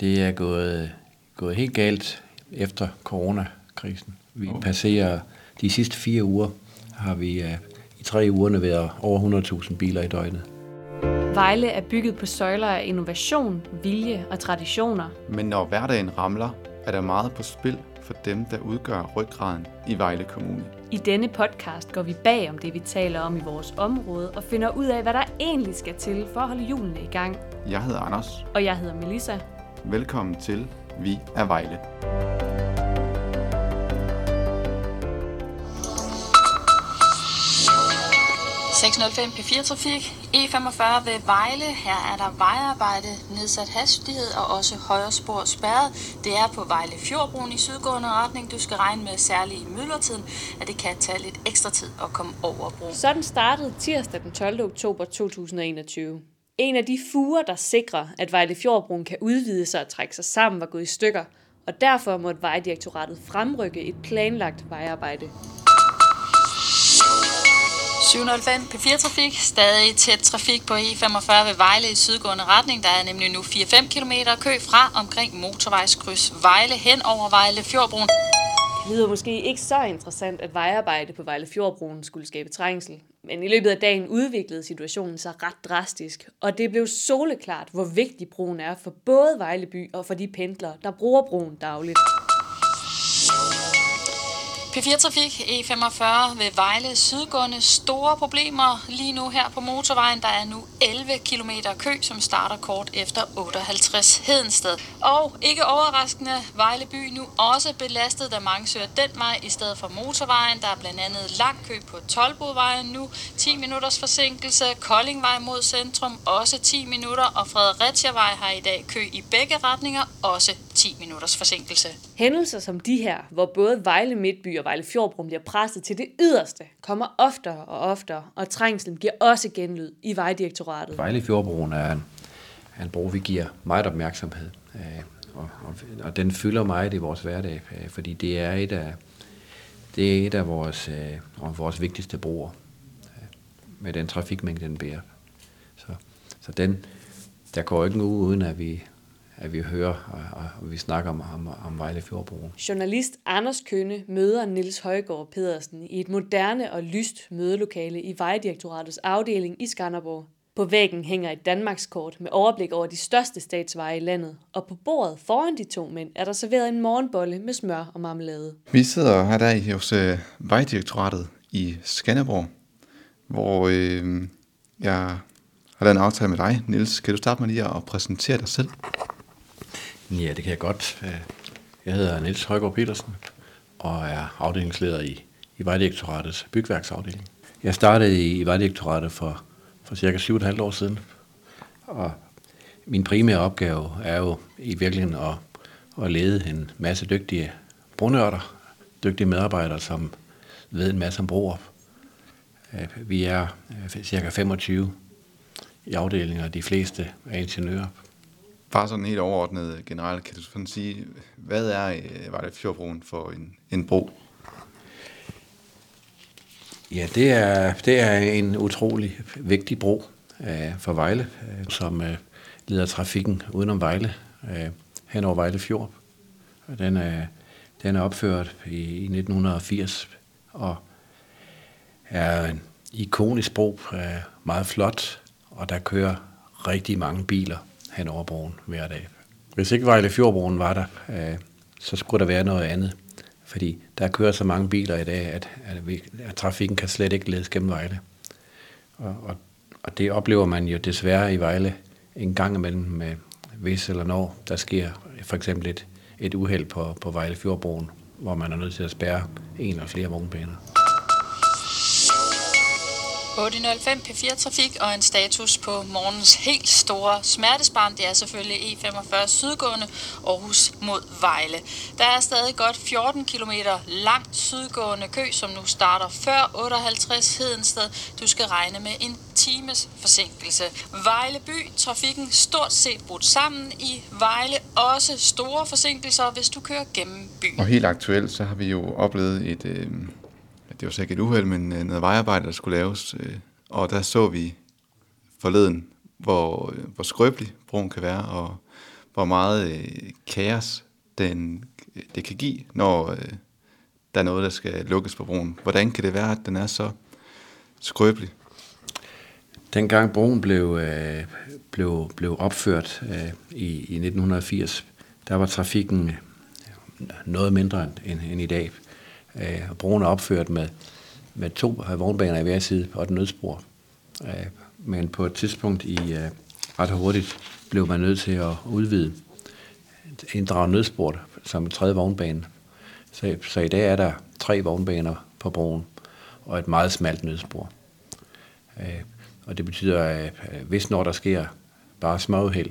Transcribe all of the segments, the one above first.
Det er gået, gået helt galt efter coronakrisen. Vi oh. passerer de sidste fire uger, har vi uh, i tre uger været over 100.000 biler i døgnet. Vejle er bygget på søjler af innovation, vilje og traditioner. Men når hverdagen ramler, er der meget på spil for dem, der udgør ryggraden i Vejle Kommune. I denne podcast går vi bag om det, vi taler om i vores område, og finder ud af, hvad der egentlig skal til for at holde hjulene i gang. Jeg hedder Anders. Og jeg hedder Melissa. Velkommen til Vi er Vejle. 605 P4 Trafik, E45 ved Vejle. Her er der vejarbejde, nedsat hastighed og også højre spor spærret. Det er på Vejle Fjordbroen i sydgående retning. Du skal regne med særligt i myldretiden, at det kan tage lidt ekstra tid at komme over broen. Sådan startede tirsdag den 12. oktober 2021. En af de fuger, der sikrer, at Vejle Fjordbroen kan udvide sig og trække sig sammen, var gået i stykker, og derfor måtte Vejdirektoratet fremrykke et planlagt vejarbejde. 705 P4 Trafik, stadig tæt trafik på E45 ved Vejle i sydgående retning. Der er nemlig nu 4-5 km kø fra omkring motorvejskryds Vejle hen over Vejle Fjordbroen. Det lyder måske ikke så interessant, at vejarbejde på Vejle Fjordbroen skulle skabe trængsel. Men i løbet af dagen udviklede situationen sig ret drastisk, og det blev soleklart, hvor vigtig broen er for både Vejleby og for de pendlere, der bruger broen dagligt. P4 Trafik E45 ved Vejle Sydgående. Store problemer lige nu her på motorvejen. Der er nu 11 km kø, som starter kort efter 58 Hedensted. Og ikke overraskende, Vejle by nu også belastet, da mange søger den vej i stedet for motorvejen. Der er blandt andet lang kø på Tolbodvejen nu, 10 minutters forsinkelse. Koldingvej mod centrum, også 10 minutter. Og Fredericiavej har i dag kø i begge retninger, også 10 minutters forsinkelse. Hændelser som de her, hvor både Vejle Midtby og Vejle Fjordbrum bliver presset til det yderste, kommer oftere og oftere, og trængslen giver også genlyd i Vejdirektoratet. Vejle Fjordbroen er en, er en bro, vi giver meget opmærksomhed, øh, og, og, og den fylder meget i vores hverdag, øh, fordi det er et af, det er et af vores, øh, vores vigtigste broer med den trafikmængde, den bærer. Så, så den, der går ikke en uge, uden at vi, at vi hører og, og vi snakker om, om, om Vejle Fjordbroen. Journalist Anders Kønne møder Nils Højgaard Pedersen i et moderne og lyst mødelokale i Vejdirektoratets afdeling i Skanderborg. På væggen hænger et Danmarkskort med overblik over de største statsveje i landet, og på bordet foran de to mænd er der serveret en morgenbolle med smør og marmelade. Vi sidder her der hos øh, Vejdirektoratet i Skanderborg, hvor øh, jeg har lavet en aftale med dig. Nils, kan du starte med lige at præsentere dig selv? Ja, det kan jeg godt. Øh, jeg hedder Niels Højgaard Petersen og er afdelingsleder i, i Vejdirektoratets bygværksafdeling. Jeg startede i, i Vejdirektoratet for, for cirka 7,5 år siden, og min primære opgave er jo i virkeligheden at, at lede en masse dygtige brunørter, dygtige medarbejdere, som ved en masse om broer. Øh, vi er øh, cirka 25 i afdelinger, de fleste er ingeniører. Bare sådan helt overordnet øh, generelt, kan du sådan sige, hvad er øh, Vejlefjordbroen for en, en bro? Ja, det er, det er en utrolig vigtig bro øh, for Vejle, øh, som øh, leder trafikken udenom Vejle, øh, hen over Vejle Fjord. Den er, den er opført i, i 1980 og er en ikonisk bro, øh, meget flot, og der kører rigtig mange biler hen over broen hver dag. Hvis ikke Vejle Fjordbroen var der, øh, så skulle der være noget andet. Fordi der kører så mange biler i dag, at, at, vi, at trafikken kan slet ikke ledes gennem Vejle. Og, og, og det oplever man jo desværre i Vejle en gang imellem med hvis eller når der sker for eksempel et, et uheld på, på Vejle Fjordbroen, hvor man er nødt til at spærre en eller flere vognbaner. 805 P4 Trafik og en status på morgens helt store smertesbarn. Det er selvfølgelig E45 sydgående Aarhus mod Vejle. Der er stadig godt 14 km lang sydgående kø, som nu starter før 58 Hedensted. Du skal regne med en times forsinkelse. Vejle by, trafikken stort set brudt sammen. I Vejle også store forsinkelser, hvis du kører gennem byen. Og helt aktuelt, så har vi jo oplevet et... Øh det var ikke et uheld, men øh, noget vejarbejde, der skulle laves. Øh, og der så vi forleden, hvor, øh, hvor skrøbelig broen kan være, og hvor meget øh, kaos den, øh, det kan give, når øh, der er noget, der skal lukkes på broen. Hvordan kan det være, at den er så skrøbelig? Dengang broen blev, øh, blev, blev opført øh, i, i 1980, der var trafikken noget mindre end, end i dag. Øh, broen er opført med, med to vognbaner i hver side og et nødspor. Øh, men på et tidspunkt i øh, ret hurtigt blev man nødt til at udvide inddrage nødsport som en tredje vognbane. Så, så i dag er der tre vognbaner på broen og et meget smalt nødspor. Øh, og det betyder, at øh, hvis når der sker bare småuheld,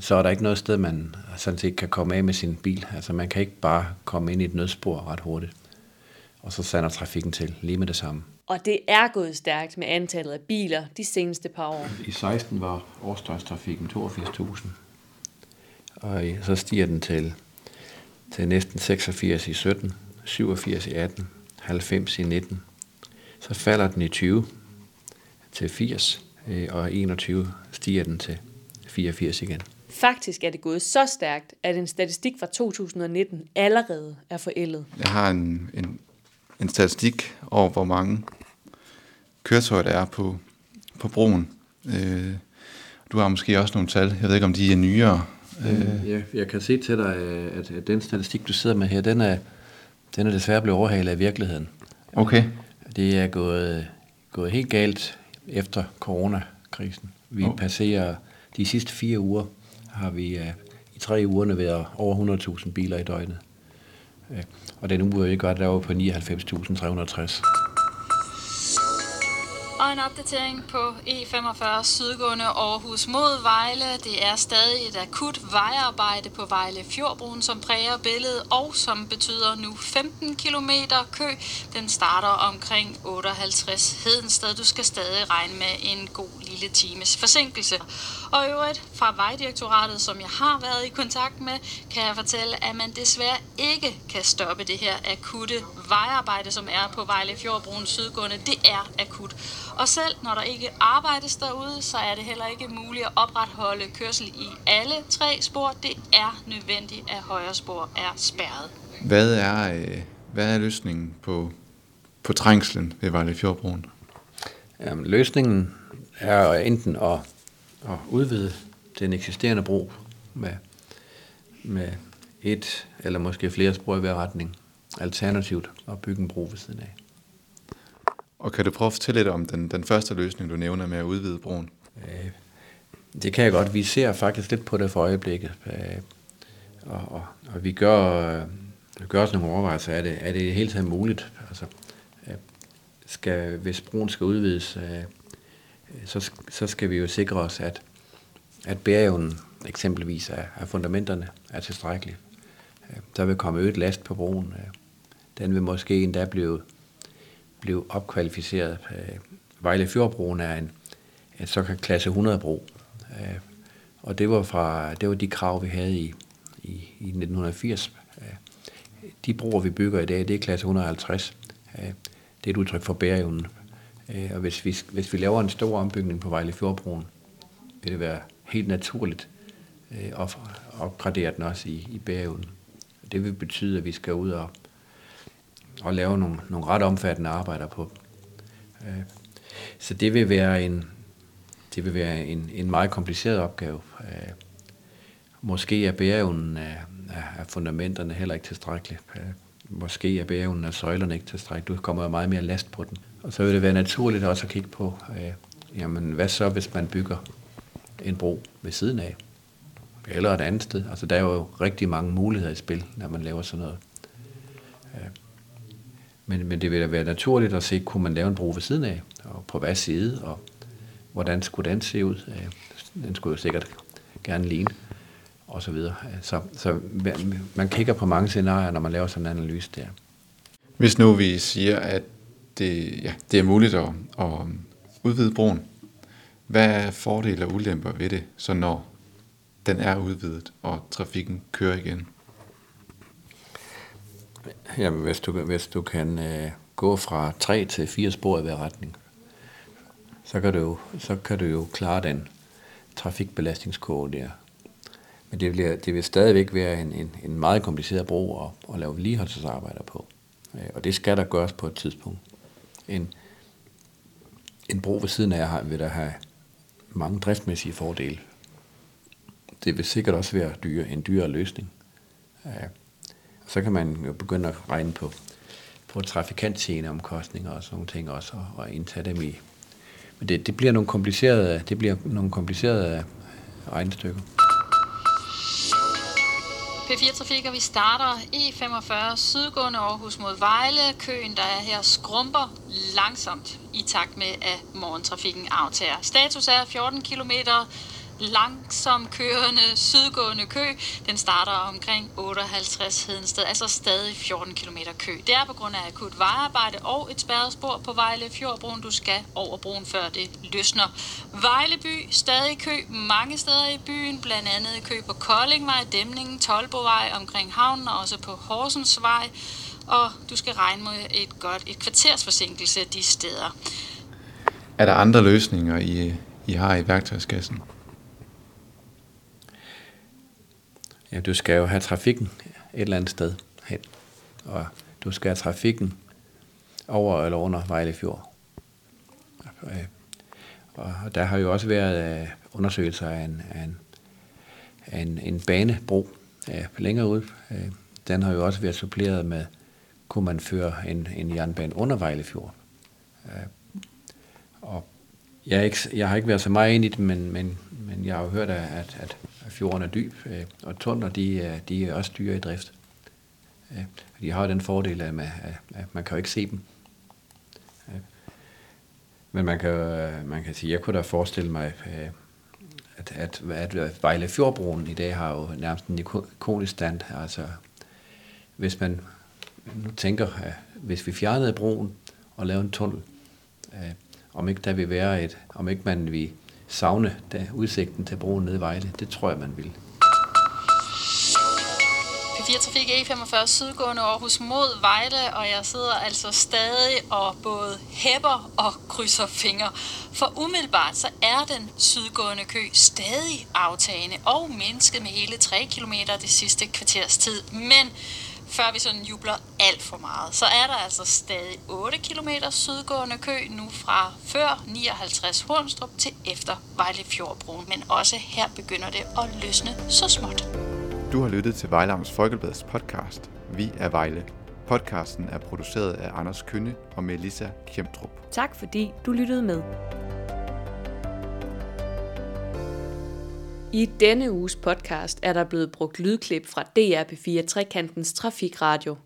så er der ikke noget sted, man sådan set kan komme af med sin bil. Altså man kan ikke bare komme ind i et nødspor ret hurtigt. Og så sander trafikken til lige med det samme. Og det er gået stærkt med antallet af biler de seneste par år. I 16 var årsdøgnstrafikken 82.000. Og så stiger den til, til næsten 86 i 17, 87 i 18, 90 i 19. Så falder den i 20 til 80, øh, og i 21 stiger den til 84 igen. Faktisk er det gået så stærkt, at en statistik fra 2019 allerede er forældet. Jeg har en, en, en statistik over, hvor mange køretøjer der er på, på broen. Øh, du har måske også nogle tal. Jeg ved ikke, om de er nyere. Øh. Ja, jeg kan se til dig, at, at den statistik, du sidder med her, den er, den er desværre blevet overhalet af virkeligheden. Okay. Det er gået, gået helt galt efter coronakrisen. Vi oh. passerer de sidste fire uger, har vi uh, i tre uger været over 100.000 biler i døgnet. Øh, og den uge, vi gør, der var på 99.360. Og en opdatering på E45 sydgående Aarhus mod Vejle. Det er stadig et akut vejarbejde på Vejle Fjordbroen, som præger billedet, og som betyder nu 15 km kø. Den starter omkring 58 Hedensted. Du skal stadig regne med en god lille times forsinkelse. Og i øvrigt fra Vejdirektoratet, som jeg har været i kontakt med, kan jeg fortælle, at man desværre ikke kan stoppe det her akutte vejarbejde, som er på Vejle Fjordbroen sydgående. Det er akut. Og selv når der ikke arbejdes derude, så er det heller ikke muligt at opretholde kørsel i alle tre spor. Det er nødvendigt, at højre spor er spærret. Hvad er, øh, hvad er løsningen på, på trængslen ved Vejle Fjordbroen? Jamen, løsningen er enten at, at udvide den eksisterende bro med, med et eller måske flere spor i hver retning. Alternativt at bygge en bro ved siden af. Og kan du prøve at fortælle lidt om den, den første løsning, du nævner med at udvide broen? Øh, det kan jeg godt. Vi ser faktisk lidt på det for øjeblikket. Øh, og, og, og vi gør, vi gør også nogle overvejelser. Er det, er det helt taget muligt? Altså, øh, skal, hvis broen skal udvides, så, så skal vi jo sikre os, at, at bæreevnen eksempelvis af, af fundamenterne er tilstrækkelig. Øh, der vil komme øget last på broen. Øh, den vil måske endda blive blev opkvalificeret. Øh, Vejle Fjordbroen er en, en såkaldt klasse 100 bro. Og det var, fra, det var de krav, vi havde i, i, i 1980. De broer, vi bygger i dag, det er klasse 150. Det er et udtryk for bæreevnen. Og hvis vi, hvis vi laver en stor ombygning på Vejle Fjordbroen, vil det være helt naturligt at opgradere den også i, i bæreevnen. Det vil betyde, at vi skal ud og og lave nogle, nogle ret omfattende arbejder på. Øh, så det vil være en, det vil være en, en meget kompliceret opgave. Øh, måske er bæreevnen af, af fundamenterne heller ikke tilstrækkelig. Øh, måske er bæreevnen af søjlerne ikke tilstrækkelig. Du kommer jo meget mere last på den. Og så vil det være naturligt også at kigge på, øh, jamen hvad så, hvis man bygger en bro ved siden af? Eller et andet sted. Altså der er jo rigtig mange muligheder i spil, når man laver sådan noget. Øh, men, men det ville da være naturligt at se, kunne man lave en bro ved siden af, og på hvad side, og hvordan skulle den se ud. Øh, den skulle jo sikkert gerne ligne, og så videre. Øh, så, så man kigger på mange scenarier, når man laver sådan en analyse der. Hvis nu vi siger, at det, ja, det er muligt at, at udvide broen, hvad er fordele og ulemper ved det, så når den er udvidet, og trafikken kører igen? Ja, hvis du, hvis du kan øh, gå fra tre til fire spor i hver retning, så kan du jo, så kan du jo klare den trafikbelastningskurve der. Men det bliver, det vil stadigvæk være en, en, en meget kompliceret bro at, at lave vedligeholdelsesarbejder på. Øh, og det skal der gøres på et tidspunkt. En, en bro ved siden af har, vil der have mange driftsmæssige fordele. Det vil sikkert også være dyre, en dyrere løsning. Og så kan man jo begynde at regne på, på trafikantseneomkostninger og sådan nogle ting også, og, og indtage dem i. Men det, det bliver nogle komplicerede, det bliver nogle komplicerede regnestykker. P4 Trafik, og vi starter E45 sydgående Aarhus mod Vejle. Køen, der er her, skrumper langsomt i takt med, at morgentrafikken aftager. Status er 14 km langsom kørende sydgående kø. Den starter omkring 58 Hedensted, altså stadig 14 km kø. Det er på grund af akut vejarbejde og et spærret spor på Vejle Fjordbroen. Du skal over broen, før det løsner. Vejleby, stadig kø mange steder i byen, blandt andet kø på Koldingvej, Dæmningen, Tolbovej, omkring havnen og også på Horsensvej. Og du skal regne med et godt et kvarters forsinkelse de steder. Er der andre løsninger, I, I har i værktøjskassen? Ja, du skal jo have trafikken et eller andet sted hen. Og du skal have trafikken over eller under Vejle Fjord. Øh, og der har jo også været øh, undersøgelser af en, af en, af en, en banebro øh, længere ud. Den har jo også været suppleret med, kunne man føre en, en jernbane under Vejle Fjord. Og jeg, er ikke, jeg har ikke været så meget ind i det, men, men, men jeg har jo hørt, at, at fjorden er dyb, øh, og tunneler, de, de er også dyre i drift. De har den fordel, at man, at man kan jo ikke se dem. Men man kan, øh, man kan sige, jeg kunne da forestille mig, øh, at, at, at Vejle Fjordbroen i dag har jo nærmest en ikonisk stand. Altså, hvis man nu tænker, at hvis vi fjernede broen og lavede en tunnel, om ikke der vil være et, om ikke man vil savne da, udsigten til broen nede i Vejle. Det tror jeg, man vil. P4 Trafik E45 sydgående Aarhus mod Vejle, og jeg sidder altså stadig og både hæpper og krydser fingre. For umiddelbart så er den sydgående kø stadig aftagende og mindsket med hele 3 km det sidste kvarters tid. Men før vi sådan jubler alt for meget, så er der altså stadig 8 km sydgående kø nu fra før 59 Hornstrup til efter Vejle Fjordbroen. Men også her begynder det at løsne så småt. Du har lyttet til Vejlams Folkebladets podcast. Vi er Vejle. Podcasten er produceret af Anders Kønne og Melissa Kjemtrup. Tak fordi du lyttede med. I denne uges podcast er der blevet brugt lydklip fra DR P4 Trekantens Trafikradio.